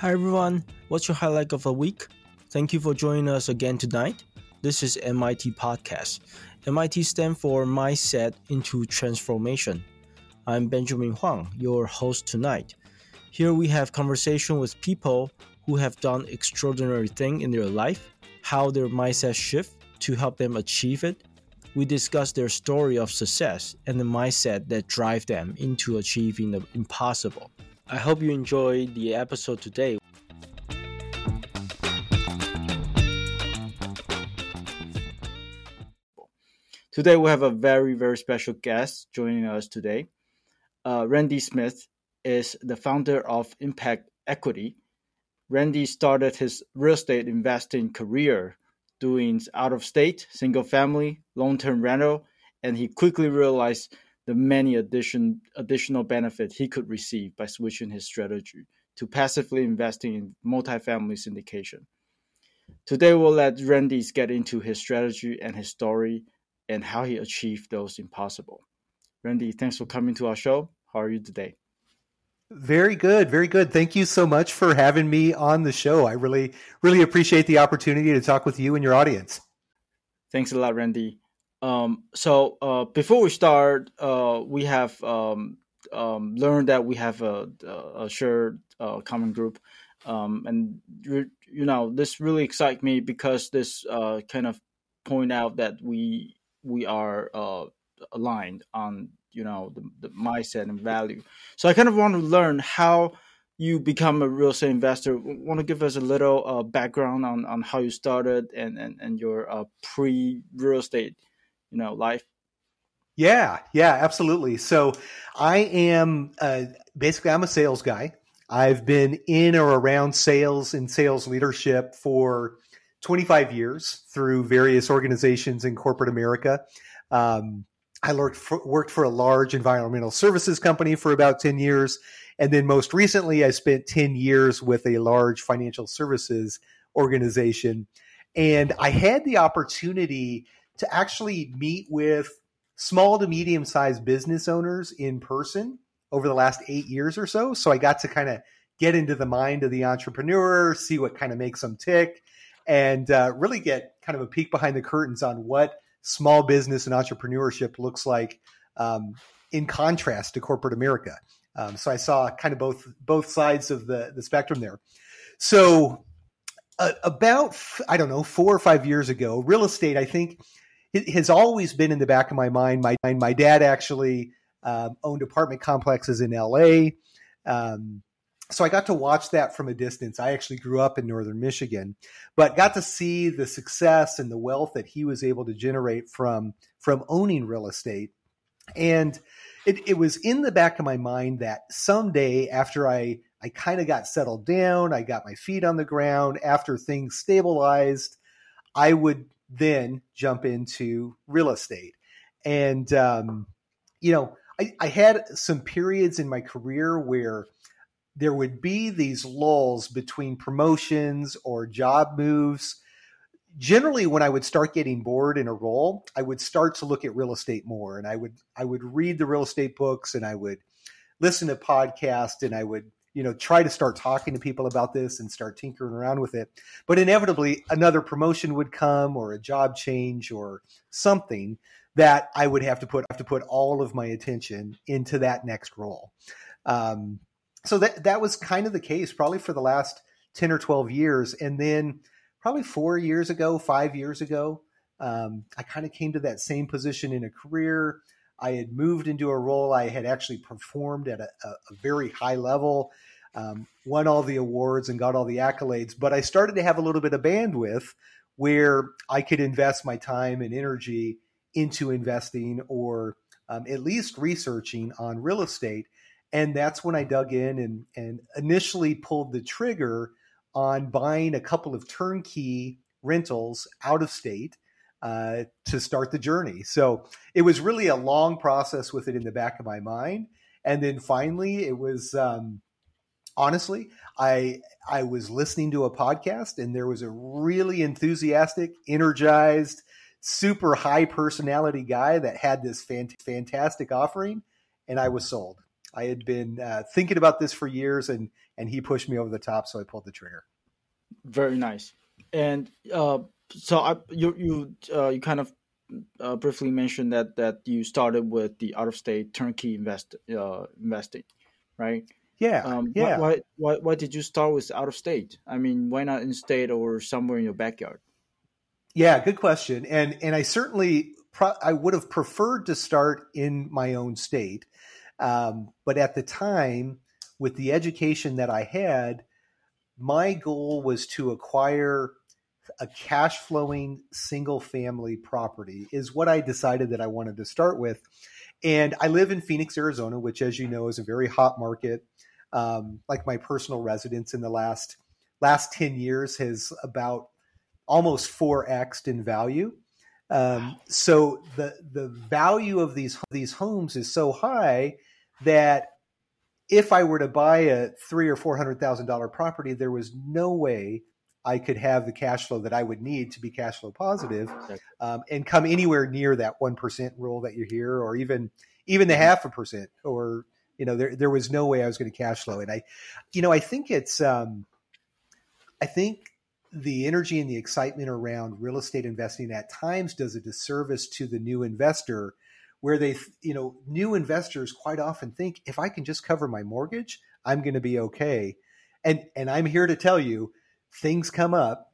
Hi everyone, what's your highlight of the week? Thank you for joining us again tonight. This is MIT Podcast. MIT stands for Mindset into Transformation. I'm Benjamin Huang, your host tonight. Here we have conversation with people who have done extraordinary thing in their life, how their mindset shift to help them achieve it. We discuss their story of success and the mindset that drive them into achieving the impossible. I hope you enjoy the episode today. Today we have a very very special guest joining us today. Uh, Randy Smith is the founder of Impact Equity. Randy started his real estate investing career doing out of state, single family, long term rental, and he quickly realized the many addition, additional benefit he could receive by switching his strategy to passively investing in multifamily syndication. Today, we'll let Randy get into his strategy and his story and how he achieved those impossible. Randy, thanks for coming to our show. How are you today? Very good, very good. Thank you so much for having me on the show. I really, really appreciate the opportunity to talk with you and your audience. Thanks a lot, Randy. Um, so uh, before we start, uh, we have um, um, learned that we have a, a shared uh, common group, um, and you know this really excites me because this uh, kind of point out that we we are uh, aligned on you know the, the mindset and value. So I kind of want to learn how you become a real estate investor. Want to give us a little uh, background on, on how you started and and, and your uh, pre real estate you know life? Yeah yeah absolutely. So i am uh, basically i'm a sales guy. I've been in or around sales and sales leadership for 25 years through various organizations in corporate america. Um, i worked for, worked for a large environmental services company for about 10 years and then most recently i spent 10 years with a large financial services organization. And i had the opportunity to actually meet with small to medium sized business owners in person over the last eight years or so. So I got to kind of get into the mind of the entrepreneur, see what kind of makes them tick, and uh, really get kind of a peek behind the curtains on what small business and entrepreneurship looks like um, in contrast to corporate America. Um, so I saw kind of both both sides of the the spectrum there. So uh, about I don't know four or five years ago, real estate I think it has always been in the back of my mind. My my dad actually um, owned apartment complexes in L.A. Um, so I got to watch that from a distance. I actually grew up in northern Michigan, but got to see the success and the wealth that he was able to generate from from owning real estate. And it, it was in the back of my mind that someday after I I kind of got settled down, I got my feet on the ground, after things stabilized, I would then jump into real estate. And, um, you know, I, I had some periods in my career where there would be these lulls between promotions or job moves. Generally, when I would start getting bored in a role, I would start to look at real estate more, and I would I would read the real estate books, and I would listen to podcasts, and I would you know try to start talking to people about this and start tinkering around with it. But inevitably another promotion would come or a job change or something that i would have to put have to put all of my attention into that next role. Um, so that that was kind of the case probably for the last 10 or 12 years. And then probably four years ago five years ago um, i kind of came to that same position in a career I had moved into a role I had actually performed at a, a, a very high level, um, won all the awards and got all the accolades. But I started to have a little bit of bandwidth where I could invest my time and energy into investing or um, at least researching on real estate. And that's when I dug in and, and initially pulled the trigger on buying a couple of turnkey rentals out of state uh, to start the journey. So it was really a long process with it in the back of my mind. And then finally, it was um, honestly, I I was listening to a podcast, and there was a really enthusiastic, energized, super high personality guy that had this fant- fantastic offering, and I was sold. I had been uh, thinking about this for years, and and he pushed me over the top, so I pulled the trigger. Very nice. And uh, so I, you you uh, you kind of uh, briefly mentioned that that you started with the out of state turnkey invest uh, investing, right? Yeah, um, yeah. Why, why why did you start with out of state? I mean, why not in state or somewhere in your backyard? Yeah, good question. And and I certainly pro- I would have preferred to start in my own state, um, but at the time, with the education that I had, my goal was to acquire a cash flowing single family property is what I decided that I wanted to start with. And I live in Phoenix, Arizona, which, as you know, is a very hot market. Um, like my personal residence in the last last 10 years has about almost 4x in value. Um, so the the value of these these homes is so high that if I were to buy a three or four hundred thousand dollar property, there was no way I could have the cash flow that I would need to be cash flow positive, um, and come anywhere near that one percent rule that you hear, or even even the mm-hmm. half a percent, or you know, there there was no way I was going to cash flow. And I, you know, I think it's, um, I think the energy and the excitement around real estate investing at times does a disservice to the new investor where they you know new investors quite often think if i can just cover my mortgage i'm going to be okay and and i'm here to tell you things come up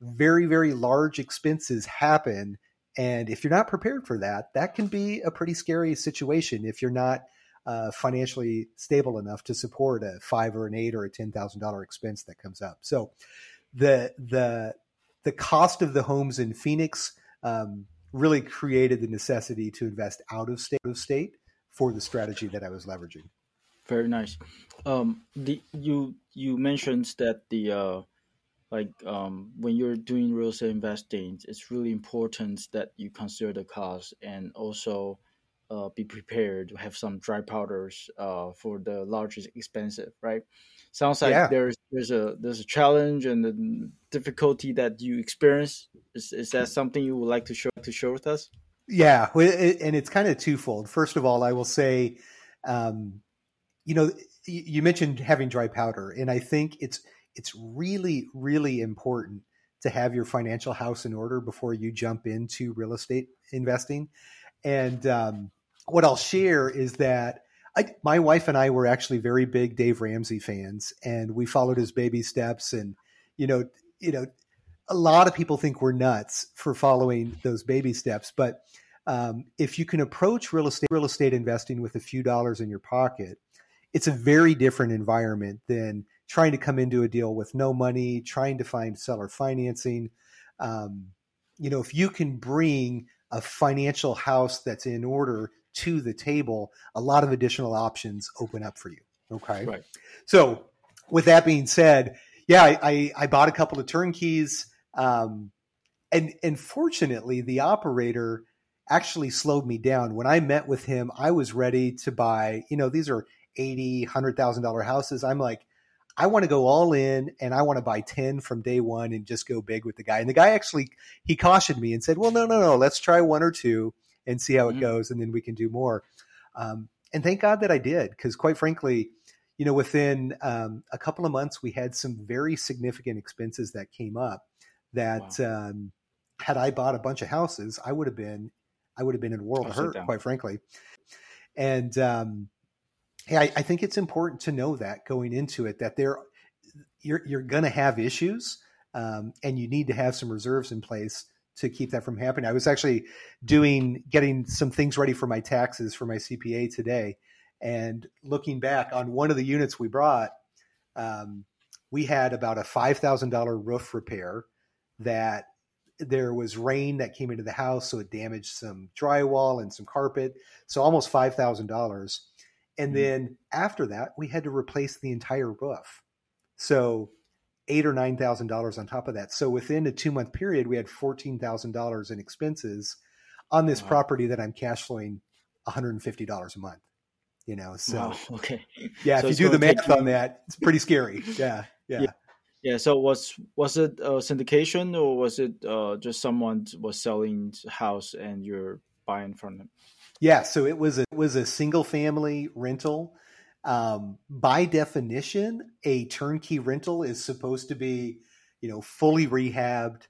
very very large expenses happen and if you're not prepared for that that can be a pretty scary situation if you're not uh, financially stable enough to support a five or an eight or a ten thousand dollar expense that comes up so the the the cost of the homes in Phoenix um, really created the necessity to invest out of state, of state for the strategy that I was leveraging. Very nice. Um, the you you mentioned that the uh, like um, when you're doing real estate investing, it's really important that you consider the cost and also uh, be prepared to have some dry powders uh, for the largest expensive, right? Sounds like yeah. there's there's a there's a challenge and the difficulty that you experience. Is, is that something you would like to show to share with us? Yeah, and it's kind of twofold. First of all, I will say, um, you know, you mentioned having dry powder, and I think it's it's really really important to have your financial house in order before you jump into real estate investing. And um, what I'll share is that I, my wife and I were actually very big Dave Ramsey fans, and we followed his baby steps. And you know, you know, a lot of people think we're nuts for following those baby steps, but um, if you can approach real estate real estate investing with a few dollars in your pocket, it's a very different environment than trying to come into a deal with no money, trying to find seller financing. Um, you know, if you can bring a financial house that's in order to the table, a lot of additional options open up for you. Okay. Right. So, with that being said, yeah, I, I, I bought a couple of turnkeys. Um, and, and fortunately, the operator actually slowed me down. When I met with him, I was ready to buy, you know, these are eighty, hundred thousand dollar houses. I'm like, I want to go all in and I want to buy 10 from day one and just go big with the guy. And the guy actually, he cautioned me and said, well, no, no, no, let's try one or two and see how it mm-hmm. goes, and then we can do more. Um, and thank God that I did, because quite frankly, you know, within um, a couple of months, we had some very significant expenses that came up. That wow. um, had I bought a bunch of houses, I would have been, I would have been in a world of hurt, quite frankly. And um, yeah, I, I think it's important to know that going into it that there, you're you're going to have issues, um, and you need to have some reserves in place to keep that from happening. I was actually doing getting some things ready for my taxes for my CPA today, and looking back on one of the units we brought, um, we had about a five thousand dollar roof repair that there was rain that came into the house, so it damaged some drywall and some carpet, so almost five thousand dollars. And mm-hmm. then after that, we had to replace the entire roof. So eight or nine thousand dollars on top of that. So within a two month period, we had fourteen thousand dollars in expenses on this wow. property that I'm cash flowing one hundred and fifty dollars a month. You know, so wow. okay, yeah. So if you do the math on that, it's pretty scary. Yeah, yeah, yeah. yeah. So was was it a syndication or was it uh, just someone was selling house and you're buying from them? Yeah, so it was a, it was a single family rental um, by definition, a turnkey rental is supposed to be, you know, fully rehabbed,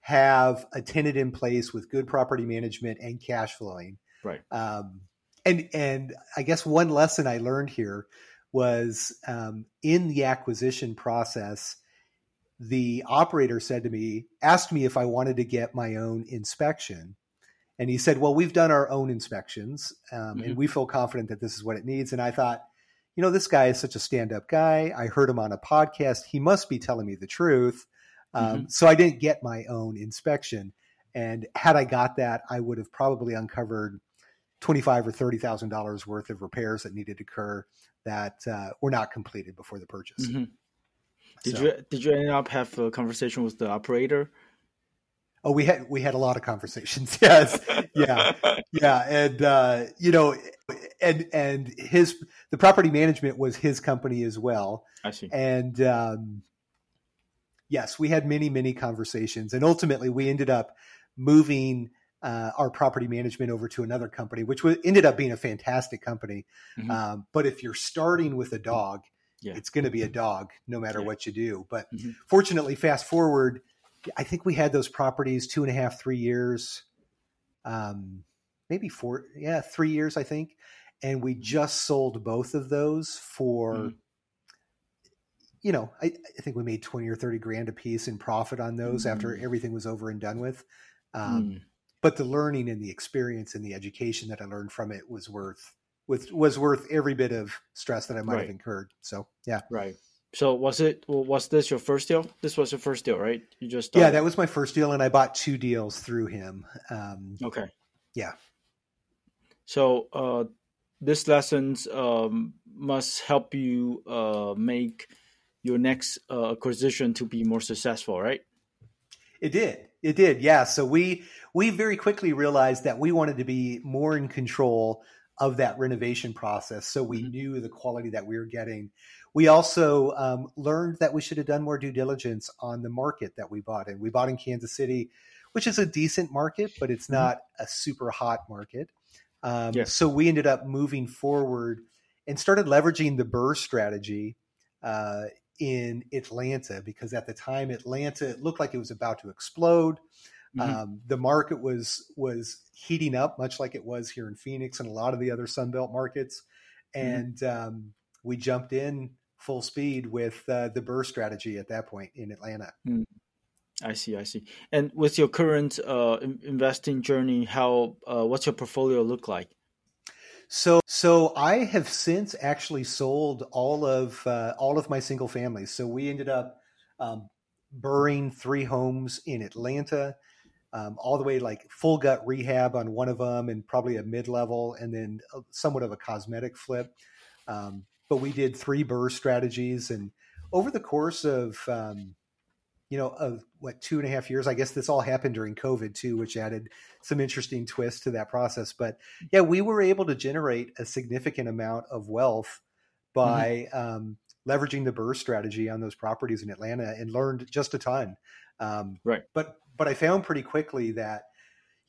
have a tenant in place with good property management and cash flowing. Right. Um, and and I guess one lesson I learned here was um, in the acquisition process, the operator said to me, asked me if I wanted to get my own inspection. And he said, Well, we've done our own inspections um, mm-hmm. and we feel confident that this is what it needs. And I thought, you know, this guy is such a stand up guy. I heard him on a podcast. He must be telling me the truth. Um, mm-hmm. So I didn't get my own inspection. And had I got that, I would have probably uncovered twenty-five or thirty thousand dollars worth of repairs that needed to occur that uh, were not completed before the purchase. Mm-hmm. Did so, you did you end up have a conversation with the operator? Oh, we had we had a lot of conversations. Yes, yeah, yeah, and uh, you know, and and his the property management was his company as well. I see. And um, yes, we had many many conversations, and ultimately we ended up moving uh, our property management over to another company, which w- ended up being a fantastic company. Mm-hmm. Um, but if you're starting with a dog, yeah. it's going to be a dog no matter yeah. what you do. But mm-hmm. fortunately, fast forward, I think we had those properties two and a half, three years, um, maybe four, yeah, three years, I think. And we just sold both of those for, mm-hmm. you know, I, I, think we made 20 or 30 grand a piece in profit on those after mm. everything was over and done with. Um, mm but the learning and the experience and the education that I learned from it was worth with was worth every bit of stress that I might right. have incurred. So yeah, right. So was it was this your first deal? This was your first deal, right? You just started. yeah, that was my first deal, and I bought two deals through him. Um, okay, yeah. So uh, this lessons um, must help you uh, make your next uh, acquisition to be more successful, right? It did. It did. Yeah. So we we very quickly realized that we wanted to be more in control of that renovation process. So we mm-hmm. knew the quality that we were getting. We also um, learned that we should have done more due diligence on the market that we bought in. We bought in Kansas City, which is a decent market, but it's mm-hmm. not a super hot market. Um, yes. So we ended up moving forward and started leveraging the BRRRR strategy uh, in Atlanta because at the time Atlanta it looked like it was about to explode. Mm-hmm. Um, the market was was heating up, much like it was here in Phoenix and a lot of the other Sunbelt markets, mm-hmm. and mm-hmm. um, we jumped in full speed with uh, the BRRRR strategy at that point in Atlanta. Mm. I see, I see. And with your current uh, investing journey, how uh, what's your portfolio look like? So, so I have since actually sold all of uh, all of my single families. So we ended up um, three homes in Atlanta, um, all the way like full gut rehab on one of them, and probably a mid level, and then somewhat of a cosmetic flip. Um, but we did three BRRRR strategies, and over the course of um, you know, of what two and a half years. I guess this all happened during COVID too, which added some interesting twists to that process. But yeah, we were able to generate a significant amount of wealth by mm-hmm. um, leveraging the BRRRR strategy on those properties in Atlanta and learned just a ton. Um, right. But but I found pretty quickly that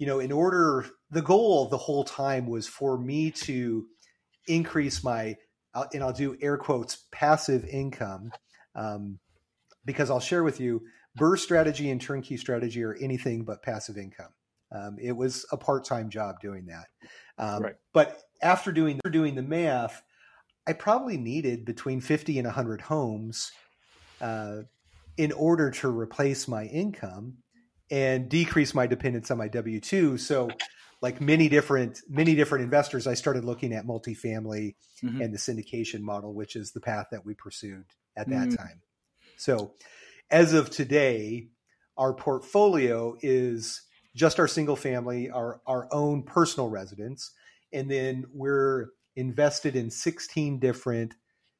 you know, in order, the goal the whole time was for me to increase my, and I'll do air quotes, passive income. Um, because I'll share with you, BRRRR strategy and turnkey strategy are anything but passive income. Um, it was a part-time job doing that. Um, right. But after doing after doing the math, I probably needed between 50 and 100 homes uh, in order to replace my income and decrease my dependence on my W2. So like many different many different investors, I started looking at multifamily mm-hmm. and the syndication model, which is the path that we pursued at that mm-hmm. time. So as of today, our portfolio is just our single family, our, our own personal residence. And then we're invested in 16 different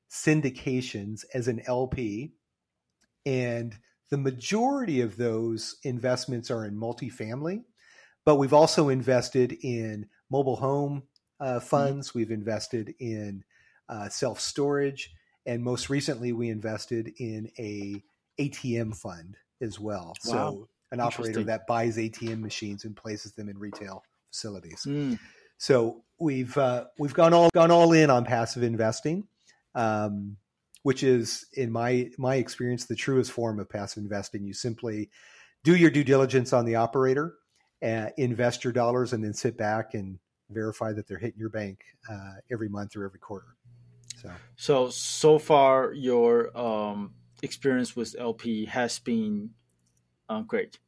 syndications as an LP. And the majority of those investments are in multifamily, but we've also invested in mobile home uh, mm-hmm. funds. Mm-hmm. We've invested in uh, self storage and most recently we invested in a ATM fund as well. Wow. So an operator that buys ATM machines and places them in retail facilities. Mm. So we've uh, we've gone all gone all in on passive investing. um, which is, in my my experience, the truest form of passive investing. You simply do your due diligence on the operator, uh, invest your dollars, and then sit back and verify that they're hitting your bank uh, every month or every quarter. So, so so far, your um, experience with LP has been uh, great.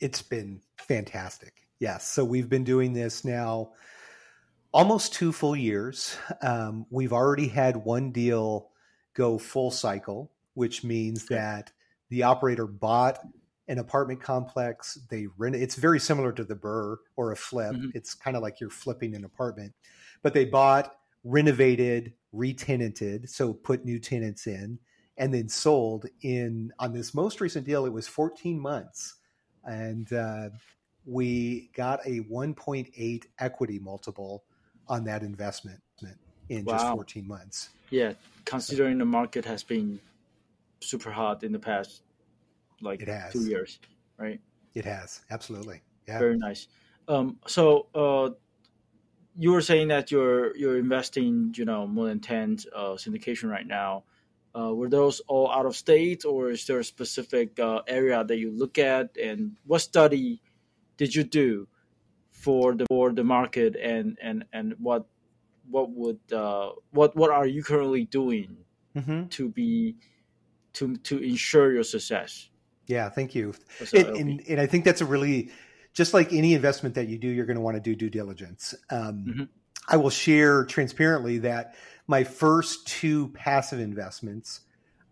It's been fantastic. Yes. So we've been doing this now almost two full years. Um, we've already had one deal go full cycle, which means that the operator bought an apartment complex. They rent. It's very similar to the BRRRR or a flip. Mm-hmm. It's kind of like you're flipping an apartment, but they bought, renovated, retenanted, so put new tenants in, and then sold in on this most recent deal. It was 14 months, and uh, we got a 1.8 equity multiple on that investment in wow. just 14 months. Yeah, considering the market has been super hot in the past like it has. two years, right? It has absolutely. Yeah, very nice. Um, so uh, you were saying that you're you're investing, you know, more than ten uh, syndication right now. Uh, were those all out of state, or is there a specific uh, area that you look at? And what study did you do for the for the market, and and and what what would uh, what what are you currently doing mm-hmm. to be to to ensure your success? Yeah, thank you. It, and, and I think that's a really just like any investment that you do, you're going to want to do due diligence. Um, mm-hmm. I will share transparently that my first two passive investments,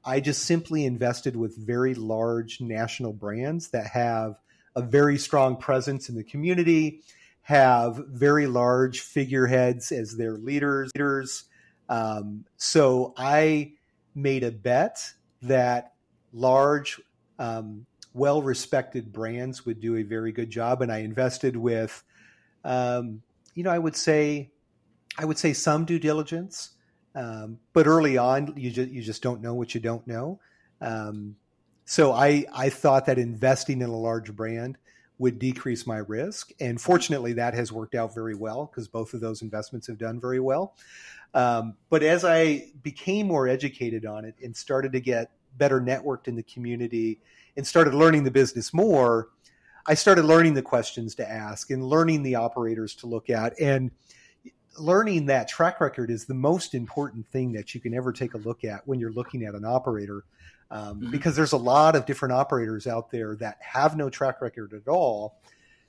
I just simply invested with very large national brands that have a very strong presence in the community, have very large figureheads as their leaders. leaders. Um, so I made a bet that large um, well respected brands would do a very good job. And I invested with, um, you know, I would say, I would say some due diligence, um, but early on, you just you just don't know what you don't know. Um, so I I thought that investing in a large brand would decrease my risk, and fortunately, that has worked out very well because both of those investments have done very well. Um, but as I became more educated on it and started to get better networked in the community and started learning the business more, I started learning the questions to ask and learning the operators to look at and learning that track record is the most important thing that you can ever take a look at when you're looking at an operator um, mm-hmm. because there's a lot of different operators out there that have no track record at all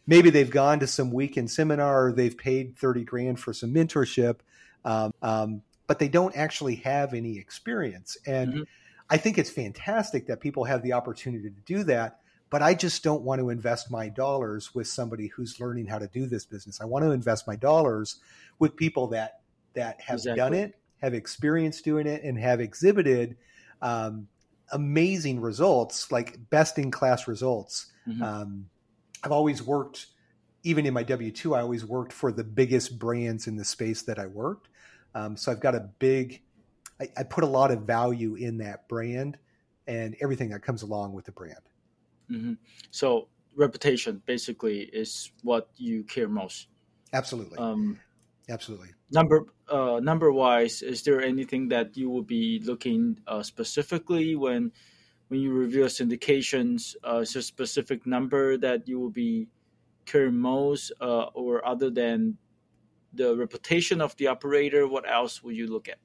maybe they've gone to some weekend seminar or they've paid 30 grand for some mentorship um, um, but they don't actually have any experience and mm-hmm. I think it's fantastic that people have the opportunity to do that, but I just don't want to invest my dollars with somebody who's learning how to do this business. I want to invest my dollars with people that that have exactly. done it, have experience doing it, and have exhibited um, amazing results, like best in class results. Mm-hmm. Um, I've always worked, even in my W two, I always worked for the biggest brands in the space that I worked. Um, so I've got a big I, I put a lot of value in that brand and everything that comes along with the brand. Mm-hmm. So reputation basically is what you care most. Absolutely. Um, Absolutely. Number uh, number wise, is there anything that you will be looking uh, specifically when when you review syndications? Uh, is there a specific number that you will be caring most, uh, or other than the reputation of the operator? What else would you look at?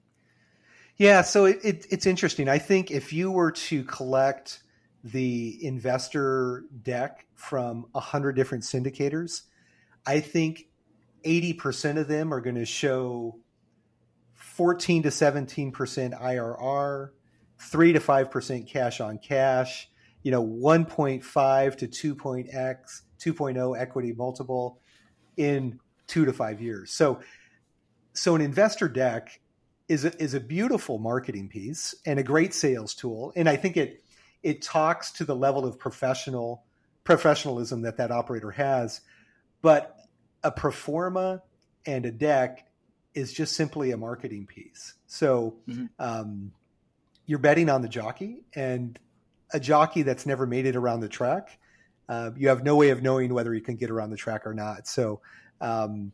Yeah, so it, it, it's interesting. I think if you were to collect the investor deck from a hundred different syndicators, I think eighty percent of them are going to show fourteen to seventeen percent IRR, three to five percent cash on cash. You know, one point five to two point x, two oh equity multiple in two to five years. So, so an investor deck is a, is a beautiful marketing piece and a great sales tool. And I think it it talks to the level of professional professionalism that that operator has. But a pro forma and a deck is just simply a marketing piece. So mm-hmm. um, you're betting on the jockey and a jockey that's never made it around the track. Uh, you have no way of knowing whether he can get around the track or not. So um,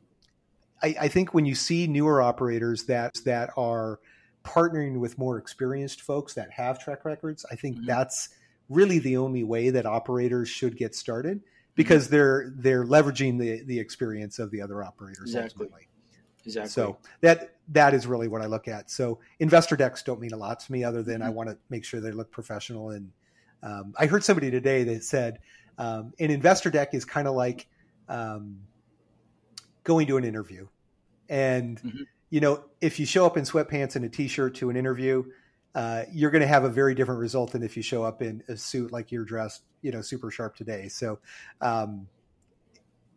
I, I think when you see newer operators that that are partnering with more experienced folks that have track records. I think mm-hmm. that's really the only way that operators should get started because mm-hmm. they're they're leveraging the the experience of the other operators exactly. ultimately. Exactly. So that that is really what I look at. So investor decks don't mean a lot to me, other than mm-hmm. I want to make sure they look professional. And um, I heard somebody today that said um, an investor deck is kind of like um, going to an interview, and mm-hmm. you know if you show up in sweatpants and a t-shirt to an interview. Uh, you're going to have a very different result than if you show up in a suit like you're dressed, you know, super sharp today. So, um,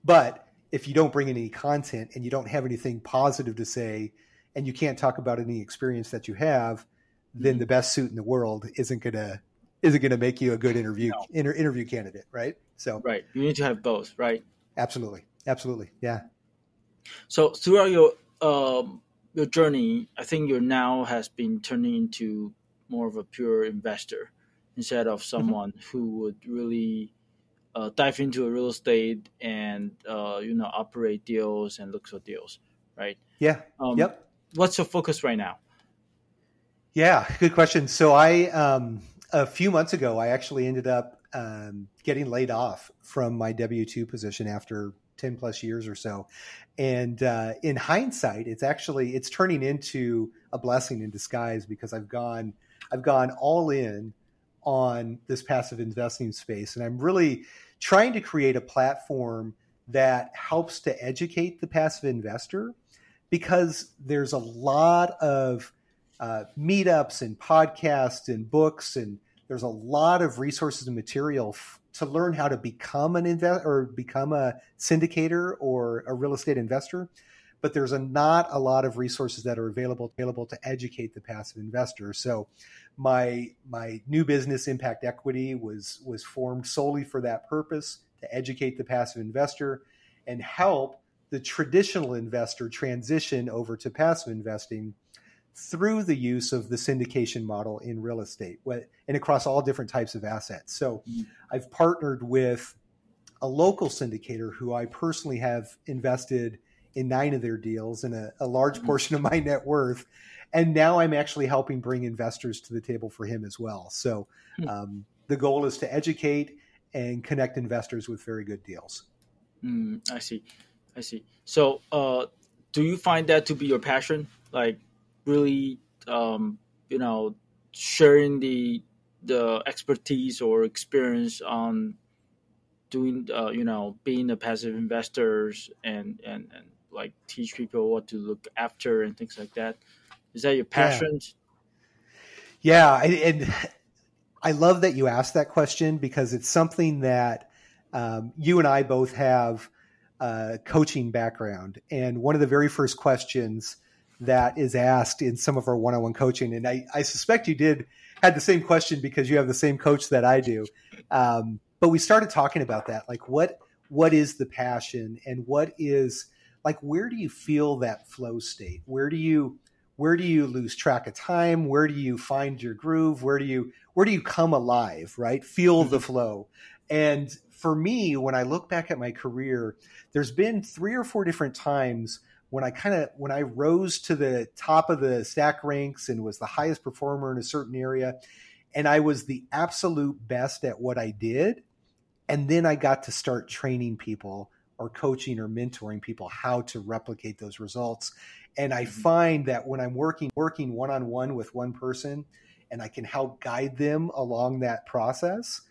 but if you don't bring in any content and you don't have anything positive to say and you can't talk about any experience that you have then mm-hmm. the best suit in the world isn't gonna isn't gonna make you a good interview no. inter, interview candidate right so right you need to have both right absolutely absolutely yeah so throughout your um your journey i think your now has been turning into more of a pure investor instead of mm-hmm. someone mm-hmm. who would really uh, dive into a real estate and uh, you know operate deals and look for deals, right? Yeah. Um, yep. What's your focus right now? Yeah, good question. So I um, a few months ago, I actually ended up um, getting laid off from my W two position after ten plus years or so, and uh, in hindsight, it's actually it's turning into a blessing in disguise because I've gone I've gone all in on this passive investing space. And I'm really trying to create a platform that helps to educate the passive investor because there's a lot of uh, meetups and podcasts and books and there's a lot of resources and material to learn how to become an investor or become a syndicator or a real estate investor but there's a, not a lot of resources that are available available to educate the passive investor. So my my new business impact equity was was formed solely for that purpose to educate the passive investor and help the traditional investor transition over to passive investing through the use of the syndication model in real estate and across all different types of assets. So mm-hmm. I've partnered with a local syndicator who I personally have invested in nine of their deals and a, a large mm-hmm. portion of my net worth and now I'm actually helping bring investors to the table for him as well. So hmm. um, the goal is to educate and connect investors with very good deals. Mm, I see, I see. So, uh, do you find that to be your passion? Like, really, um, you know, sharing the the expertise or experience on doing, uh, you know, being a passive investors and and and like teach people what to look after and things like that. Is that your passion? Yeah, yeah and I love that you asked that question because it's something that um, you and I both have a coaching background, and one of the very first questions that is asked in some of our one-on-one coaching, and I, I suspect you did had the same question because you have the same coach that I do. Um, but we started talking about that, like what what is the passion, and what is like where do you feel that flow state? Where do you where do you lose track of time where do you find your groove where do you where do you come alive right feel the mm-hmm. flow and for me when i look back at my career there's been three or four different times when i kind of when i rose to the top of the stack ranks and was the highest performer in a certain area and i was the absolute best at what i did and then i got to start training people or coaching or mentoring people how to replicate those results and I mm-hmm. find that when I'm working working one on one with one person and I can help guide them along that process,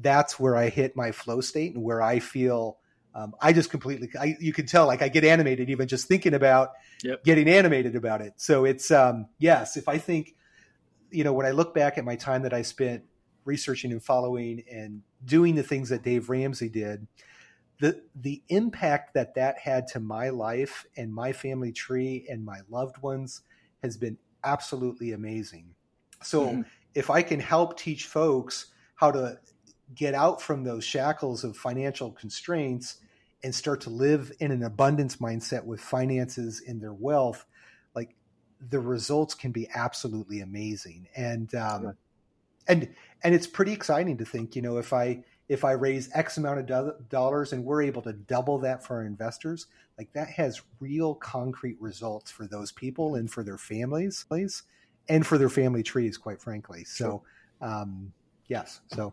that's where I hit my flow state and where I feel um, I just completely I, you can tell like I get animated even just thinking about yep. getting animated about it. So it's um, yes, if I think you know when I look back at my time that I spent researching and following and doing the things that Dave Ramsey did, the the impact that that had to my life and my family tree and my loved ones has been absolutely amazing. So mm-hmm. if I can help teach folks how to get out from those shackles of financial constraints and start to live in an abundance mindset with finances and their wealth, like the results can be absolutely amazing. And um, and and it's pretty exciting to think, you know, if I if I raise X amount of do- dollars and we're able to double that for our investors, like that has real concrete results for those people and for their families. Please, and for their family trees, quite frankly. So, um, yes, so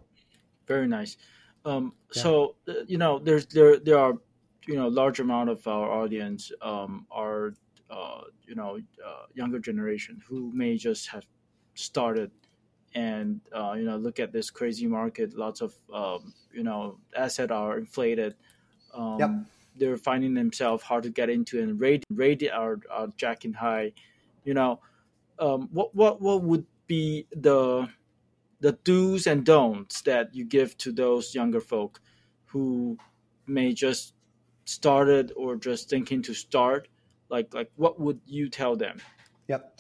very nice. Um, yeah. So uh, you know, there's there there are you know large amount of our audience um, are uh, you know uh, younger generation who may just have started and uh, you know look at this crazy market lots of um, you know assets are inflated um, yep. they're finding themselves hard to get into and rate rate are, are jacking high you know um, what what what would be the the do's and don'ts that you give to those younger folk who may just started or just thinking to start like like what would you tell them yep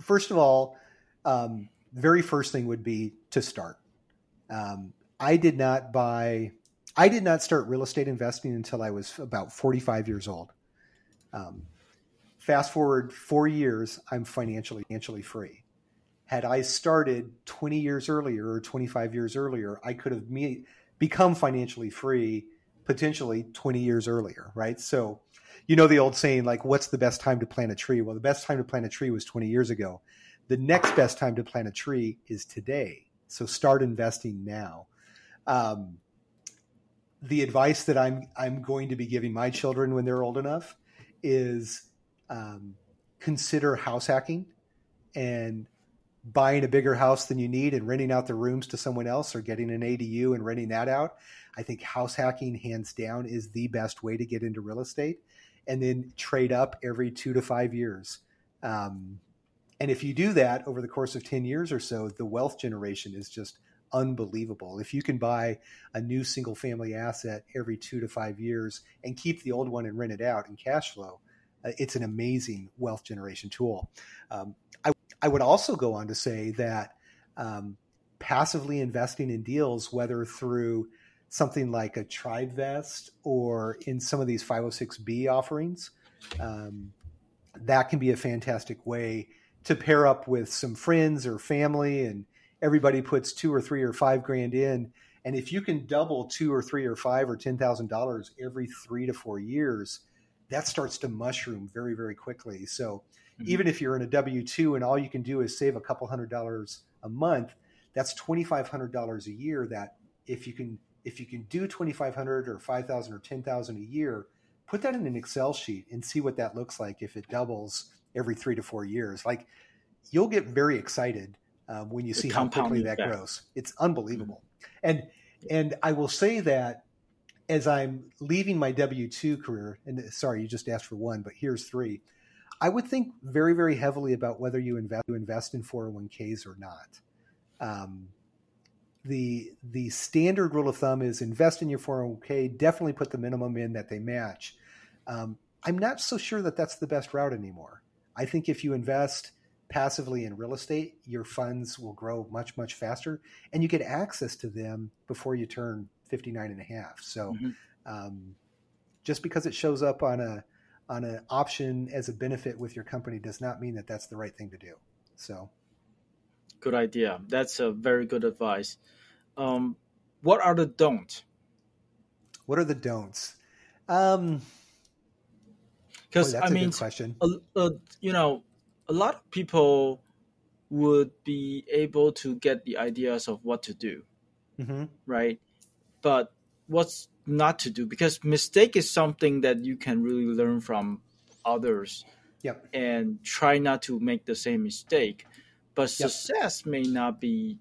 first of all um, the very first thing would be to start. Um, I did not buy, I did not start real estate investing until I was about 45 years old. Um, fast forward four years, I'm financially financially free. Had I started 20 years earlier or 25 years earlier, I could have me, become financially free potentially 20 years earlier, right? So, you know the old saying like, "What's the best time to plant a tree?" Well, the best time to plant a tree was 20 years ago the next best time to plant a tree is today. So start investing now. Um, the advice that I'm I'm going to be giving my children when they're old enough is um, consider house hacking and buying a bigger house than you need and renting out the rooms to someone else or getting an ADU and renting that out. I think house hacking, hands down, is the best way to get into real estate. And then trade up every two to five years. Um, and if you do that over the course of 10 years or so, the wealth generation is just unbelievable. If you can buy a new single family asset every two to five years and keep the old one and rent it out in cash flow, uh, it's an amazing wealth generation tool. Um, I, I would also go on to say that um, passively investing in deals, whether through something like a TribeVest or in some of these 506B offerings, um, that can be a fantastic way to pair up with some friends or family and everybody puts two or three or five grand in. And if you can double two or three or five or ten thousand dollars every three to four years that starts to mushroom very very quickly. So mm-hmm. even if you're in a w2 and all you can do is save a couple hundred dollars a month that's $2500 a year that if you can if you can do 2500 or 5000 or 10000 a year put that in an excel sheet and see what that looks like if it doubles every three to four years. Like you'll get very excited um, when you the see how quickly that effect. grows. It's unbelievable. Mm-hmm. And and I will say that as I'm leaving my W two career, and sorry, you just asked for one, but here's three. I would think very, very heavily about whether you invest you invest in 401ks or not. Um, the the standard rule of thumb is invest in your 401k. Definitely put the minimum in that they match. Um, I'm not so sure that that's the best route anymore. I think if you invest passively in real estate, your funds will grow much, much faster and you get access to them before you turn 59 and a half. So mm-hmm. um, just because it shows up on a, on an option as a benefit with your company does not mean that that's the right thing to do. So good idea. That's a very good advice. Um, what are the don'ts? What are the don'ts? Um, because I mean, question. A, a, you know, a lot of people would be able to get the ideas of what to do, mm-hmm. right? But what's not to do because mistake is something that you can really learn from others. Yep. And try not to make the same mistake. But yep. success may not be,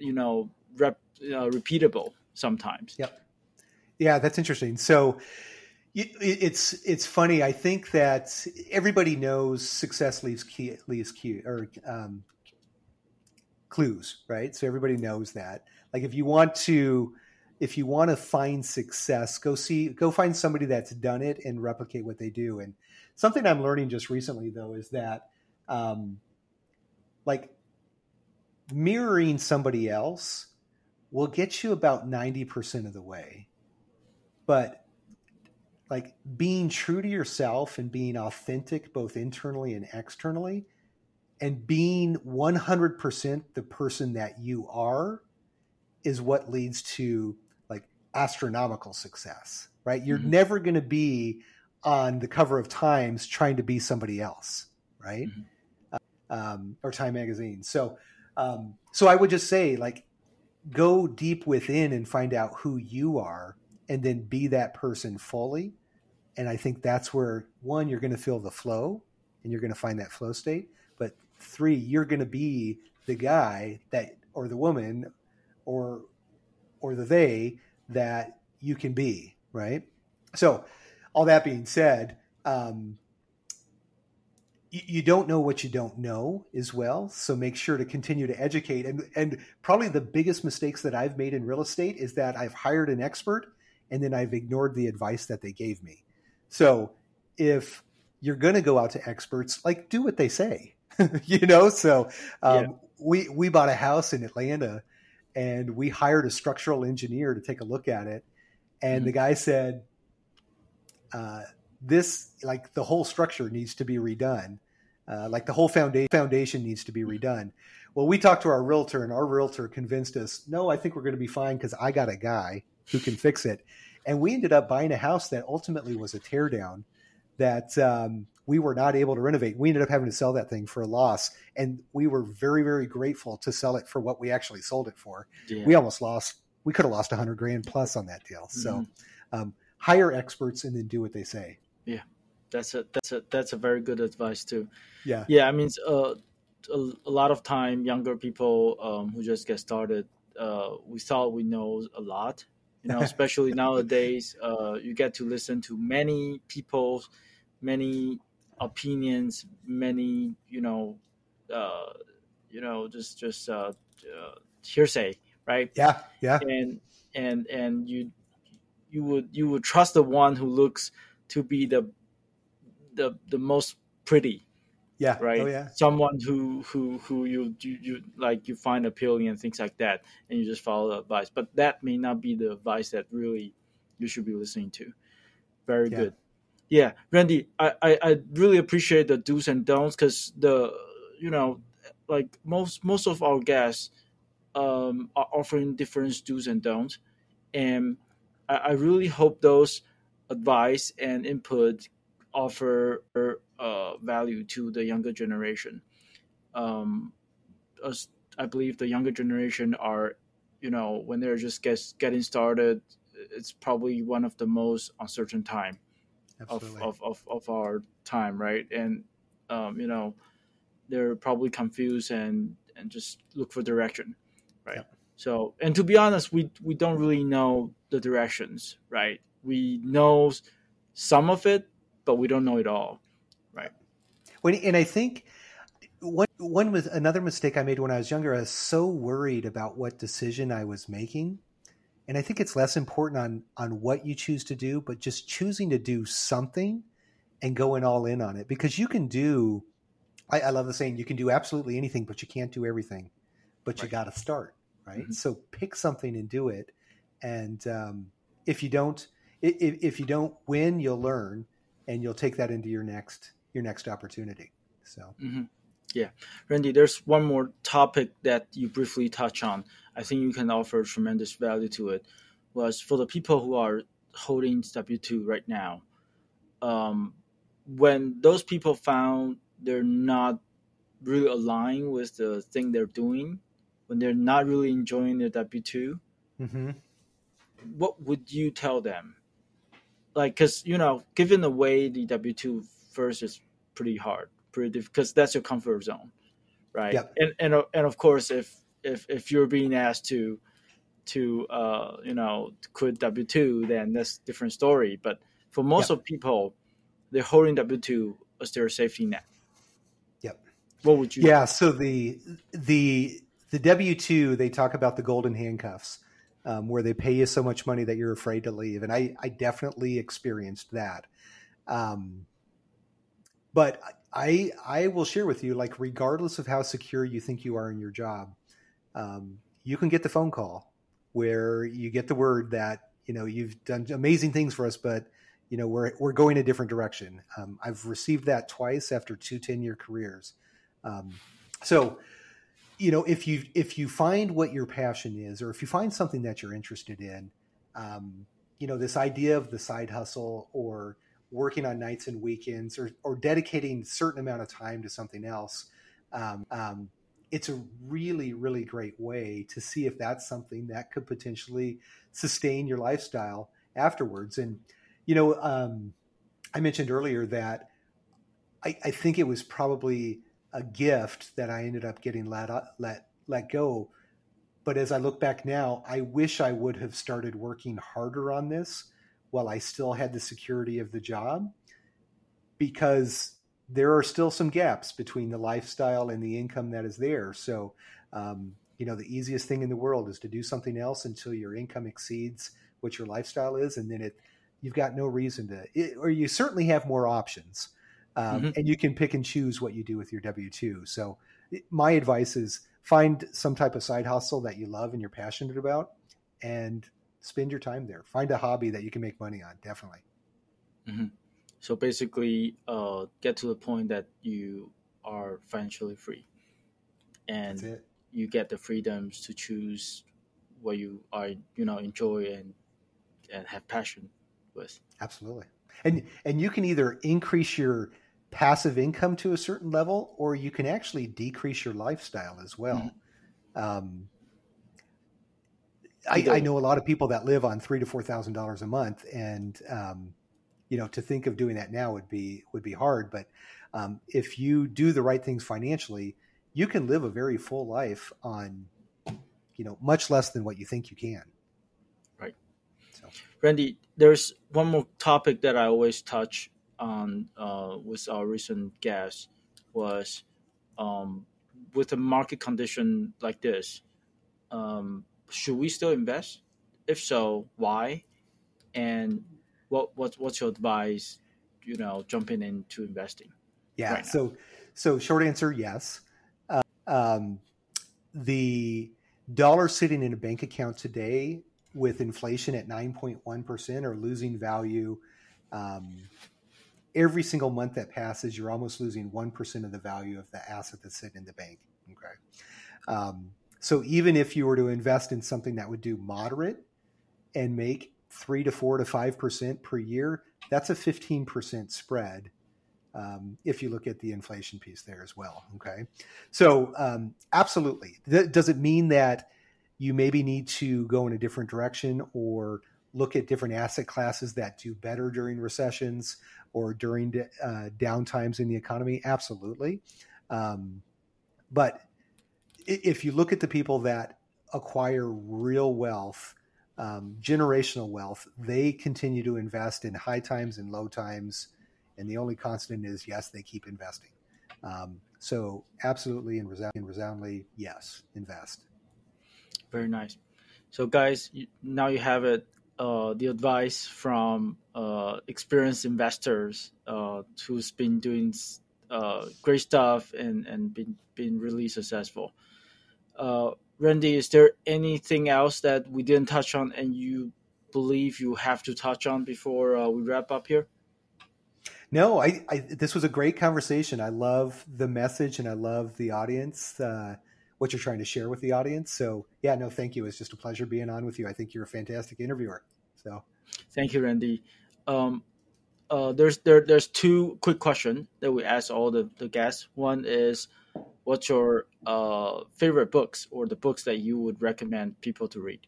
you know, rep, uh, repeatable sometimes. Yep. Yeah, that's interesting. So, it's it's funny. I think that everybody knows success leaves key leaves key or um, clues, right? So everybody knows that. Like if you want to if you want to find success, go see go find somebody that's done it and replicate what they do. And something I'm learning just recently though is that um, like mirroring somebody else will get you about 90% of the way. But like being true to yourself and being authentic both internally and externally and being 100% the person that you are is what leads to astronomical success right you're mm-hmm. never going to be on the cover of times trying to be somebody else right mm-hmm. um, or Time Magazine. So, um, so I would just say, like, go deep within and find out who you are, and then be that person fully. And I think that's where one, you're going to feel the flow, and you're going to find that flow state. But three, you're going to be the guy that, or the woman, or or the they that you can be, right? So, all that being said, um, you don't know what you don't know as well. So make sure to continue to educate. And and probably the biggest mistakes that I've made in real estate is that I've hired an expert and then I've ignored the advice that they gave me. So if you're going to go out to experts, like do what they say, you know. So um, yeah. we we bought a house in Atlanta, and we hired a structural engineer to take a look at it, and mm-hmm. the guy said, uh, "This like the whole structure needs to be redone." Uh, like the whole foundation foundation needs to be redone. Well, we talked to our realtor, and our realtor convinced us, no, I think we're going to be fine because I got a guy who can fix it. And we ended up buying a house that ultimately was a teardown that um, we were not able to renovate. We ended up having to sell that thing for a loss, and we were very, very grateful to sell it for what we actually sold it for. Yeah. We almost lost. We could have lost a hundred grand plus on that deal. So, mm-hmm. um, hire experts and then do what they say. Yeah, that's a that's a that's a very good advice too. Yeah, yeah. I mean, uh, a, a, lot of time, younger people um, who just get started, uh, we thought we know a lot, you know especially nowadays uh, you get to listen to many people many opinions many you know uh, you know just just uh, uh, hearsay right? Yeah yeah. And and and you you would you would trust the one who looks to be the the the most pretty yeah. Right? oh, yeah. Someone who who who you, you you like you find appealing and things like that and you just follow the advice. But that may not be the advice that really you should be listening to. Very yeah. good yeah randy I, I i really appreciate the do's and don'ts because the you know like most most of our guests um are offering different do's and don'ts and i, I really hope those advice and input offer uh, value to the younger generation. Um, as I believe the younger generation are, you know, when they're just get, getting started, it's probably one of the most uncertain time of, of, of, of, our time, right? And, um, you know, they're probably confused and, and just look for direction, right? Yeah. So, and to be honest, we, we don't really know the directions, right? We know some of it, but we don't know it all, right? When and I think one one was another mistake I made when I was younger. I was so worried about what decision I was making, and I think it's less important on on what you choose to do, but just choosing to do something and going all in on it because you can do. I, I love the saying you can do absolutely anything, but you can't do everything. But right. you got to start right. Mm-hmm. So pick something and do it. And um, if you don't, if, if you don't win, you'll learn, and you'll take that into your next your next opportunity. So. Mm-hmm. Yeah, Randy, there's one more topic that you briefly touch on. I think you can offer tremendous value to it. Was for the people who are holding W two right now. Um, when those people found they're not really aligned with the thing they're doing, when they're not really enjoying their W 2 mm-hmm. what would you tell them? Like, because you know, given the way the W two first is pretty hard, pretty because that's your comfort zone, right? Yep. And and uh, and of course, if if if you're being asked to to uh, you know quit W two, then that's a different story. But for most yep. of people, they're holding W two as their safety net. Yep. What would you? Yeah. So the the the W two they talk about the golden handcuffs. Um, where they pay you so much money that you're afraid to leave, and I, I definitely experienced that. Um, but I I will share with you, like regardless of how secure you think you are in your job, um, you can get the phone call where you get the word that you know you've done amazing things for us, but you know we're we're going a different direction. Um, I've received that twice after two 10 year careers. Um, so you know if you if you find what your passion is, or if you find something that you're interested in, um, you know this idea of the side hustle or working on nights and weekends or, or dedicating certain amount of time to something else um, um, it's a really, really great way to see if that's something that could potentially sustain your lifestyle afterwards. And, you know, um, I mentioned earlier that I, I, think it was probably a gift that I ended up getting let, let, let go. But as I look back now, I wish I would have started working harder on this while I still had the security of the job because there are still some gaps between the lifestyle and the income that is there. So, um, you know, the easiest thing in the world is to do something else until your income exceeds what your lifestyle is, and then it you've got no reason to, it, or you certainly have more options, um, mm-hmm. and you can pick and choose what you do with your W two. So, my advice is find some type of side hustle that you love and you're passionate about, and spend your time there. Find a hobby that you can make money on. Definitely. Mm-hmm. So basically, uh, get to the point that you are financially free, and you get the freedoms to choose what you are, you know, enjoy and and have passion with. Absolutely, and and you can either increase your passive income to a certain level, or you can actually decrease your lifestyle as well. Mm-hmm. Um, I, I, know a lot of people that live on three to four thousand dollars a month, and um, you know, to think of doing that now would be would be hard. But um, if you do the right things financially, you can live a very full life on, you know, much less than what you think you can. Right. So. Randy, there's one more topic that I always touch on uh, with our recent guest was um, with a market condition like this, um, should we still invest? If so, why? And what what's what's your advice? You know, jumping into investing. Yeah. Right so so short answer, yes. Uh, um, the dollar sitting in a bank account today with inflation at 9.1% or losing value um, every single month that passes you're almost losing 1% of the value of the asset that's sitting in the bank okay um, so even if you were to invest in something that would do moderate and make three to four to five percent per year, that's a fifteen percent spread. Um, if you look at the inflation piece there as well. Okay, so um, absolutely, Th- does it mean that you maybe need to go in a different direction or look at different asset classes that do better during recessions or during uh, downtimes in the economy? Absolutely, um, but if you look at the people that acquire real wealth um, generational wealth, they continue to invest in high times and low times. And the only constant is yes, they keep investing. Um, so, absolutely and, resound- and resoundly, yes, invest. Very nice. So, guys, now you have it. Uh, the advice from uh, experienced investors uh, who's been doing uh, great stuff and and been been really successful. Uh, Randy, is there anything else that we didn't touch on and you believe you have to touch on before uh, we wrap up here? No, I, I, this was a great conversation. I love the message and I love the audience, uh, what you're trying to share with the audience. So yeah, no, thank you. It's just a pleasure being on with you. I think you're a fantastic interviewer. So thank you, Randy. Um, uh, there's there there's two quick questions that we ask all the, the guests. One is what's your uh, favorite books or the books that you would recommend people to read?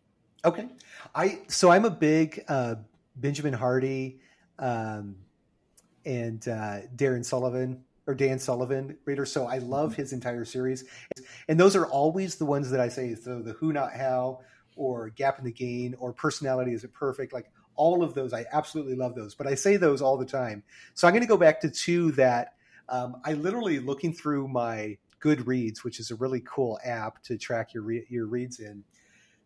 Okay, I so I'm a big uh, Benjamin Hardy um, and uh, Darren Sullivan or Dan Sullivan reader. So I love his entire series, and those are always the ones that I say. So the Who Not How or Gap and the Gain or Personality Isn't Permanent? Like all of those, I absolutely love those. But I say those all the time. So I'm going to go back to two that um, I literally looking through my Goodreads, which is a really cool app to track your re- your reads in.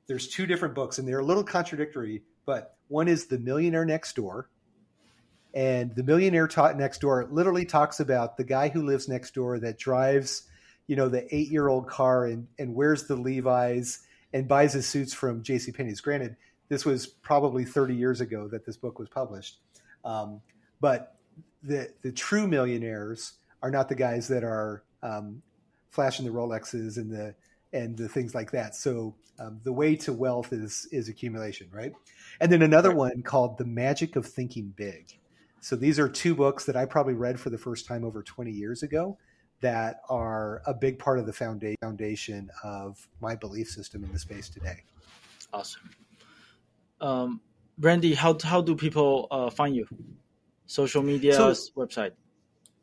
There's two different books, and they're a little contradictory. But one is The Millionaire Next Door, and The Millionaire ta- Next Door literally talks about the guy who lives next door that drives, you know, the eight year old car and and wears the Levi's and buys his suits from J.C. Penney's. Granted, this was probably 30 years ago that this book was published, um, but the the true millionaires are not the guys that are um, flashing the Rolexes and the and the things like that. So um, the way to wealth is is accumulation, right? And then another one called The Magic of Thinking Big. So these are two books that I probably read for the first time over 20 years ago, that are a big part of the foundation of my belief system in the space today. Awesome. Um, Randy, how, how do people uh, find you? Social media, so, website?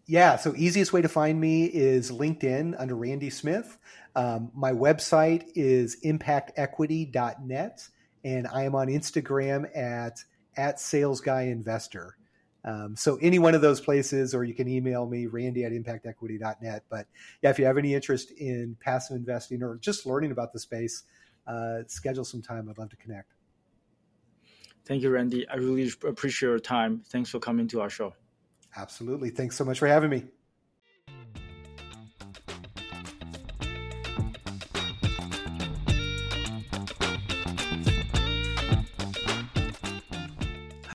Yeah, so easiest way to find me is LinkedIn under Randy Smith. Um, my website is impactequity.net, and I am on Instagram at at sales salesguyinvestor. Um, so any one of those places, or you can email me, randy at impactequity.net. But yeah, if you have any interest in passive investing or just learning about the space, uh, schedule some time. I'd love to connect. Thank you, Randy. I really appreciate your time. Thanks for coming to our show. Absolutely. Thanks so much for having me.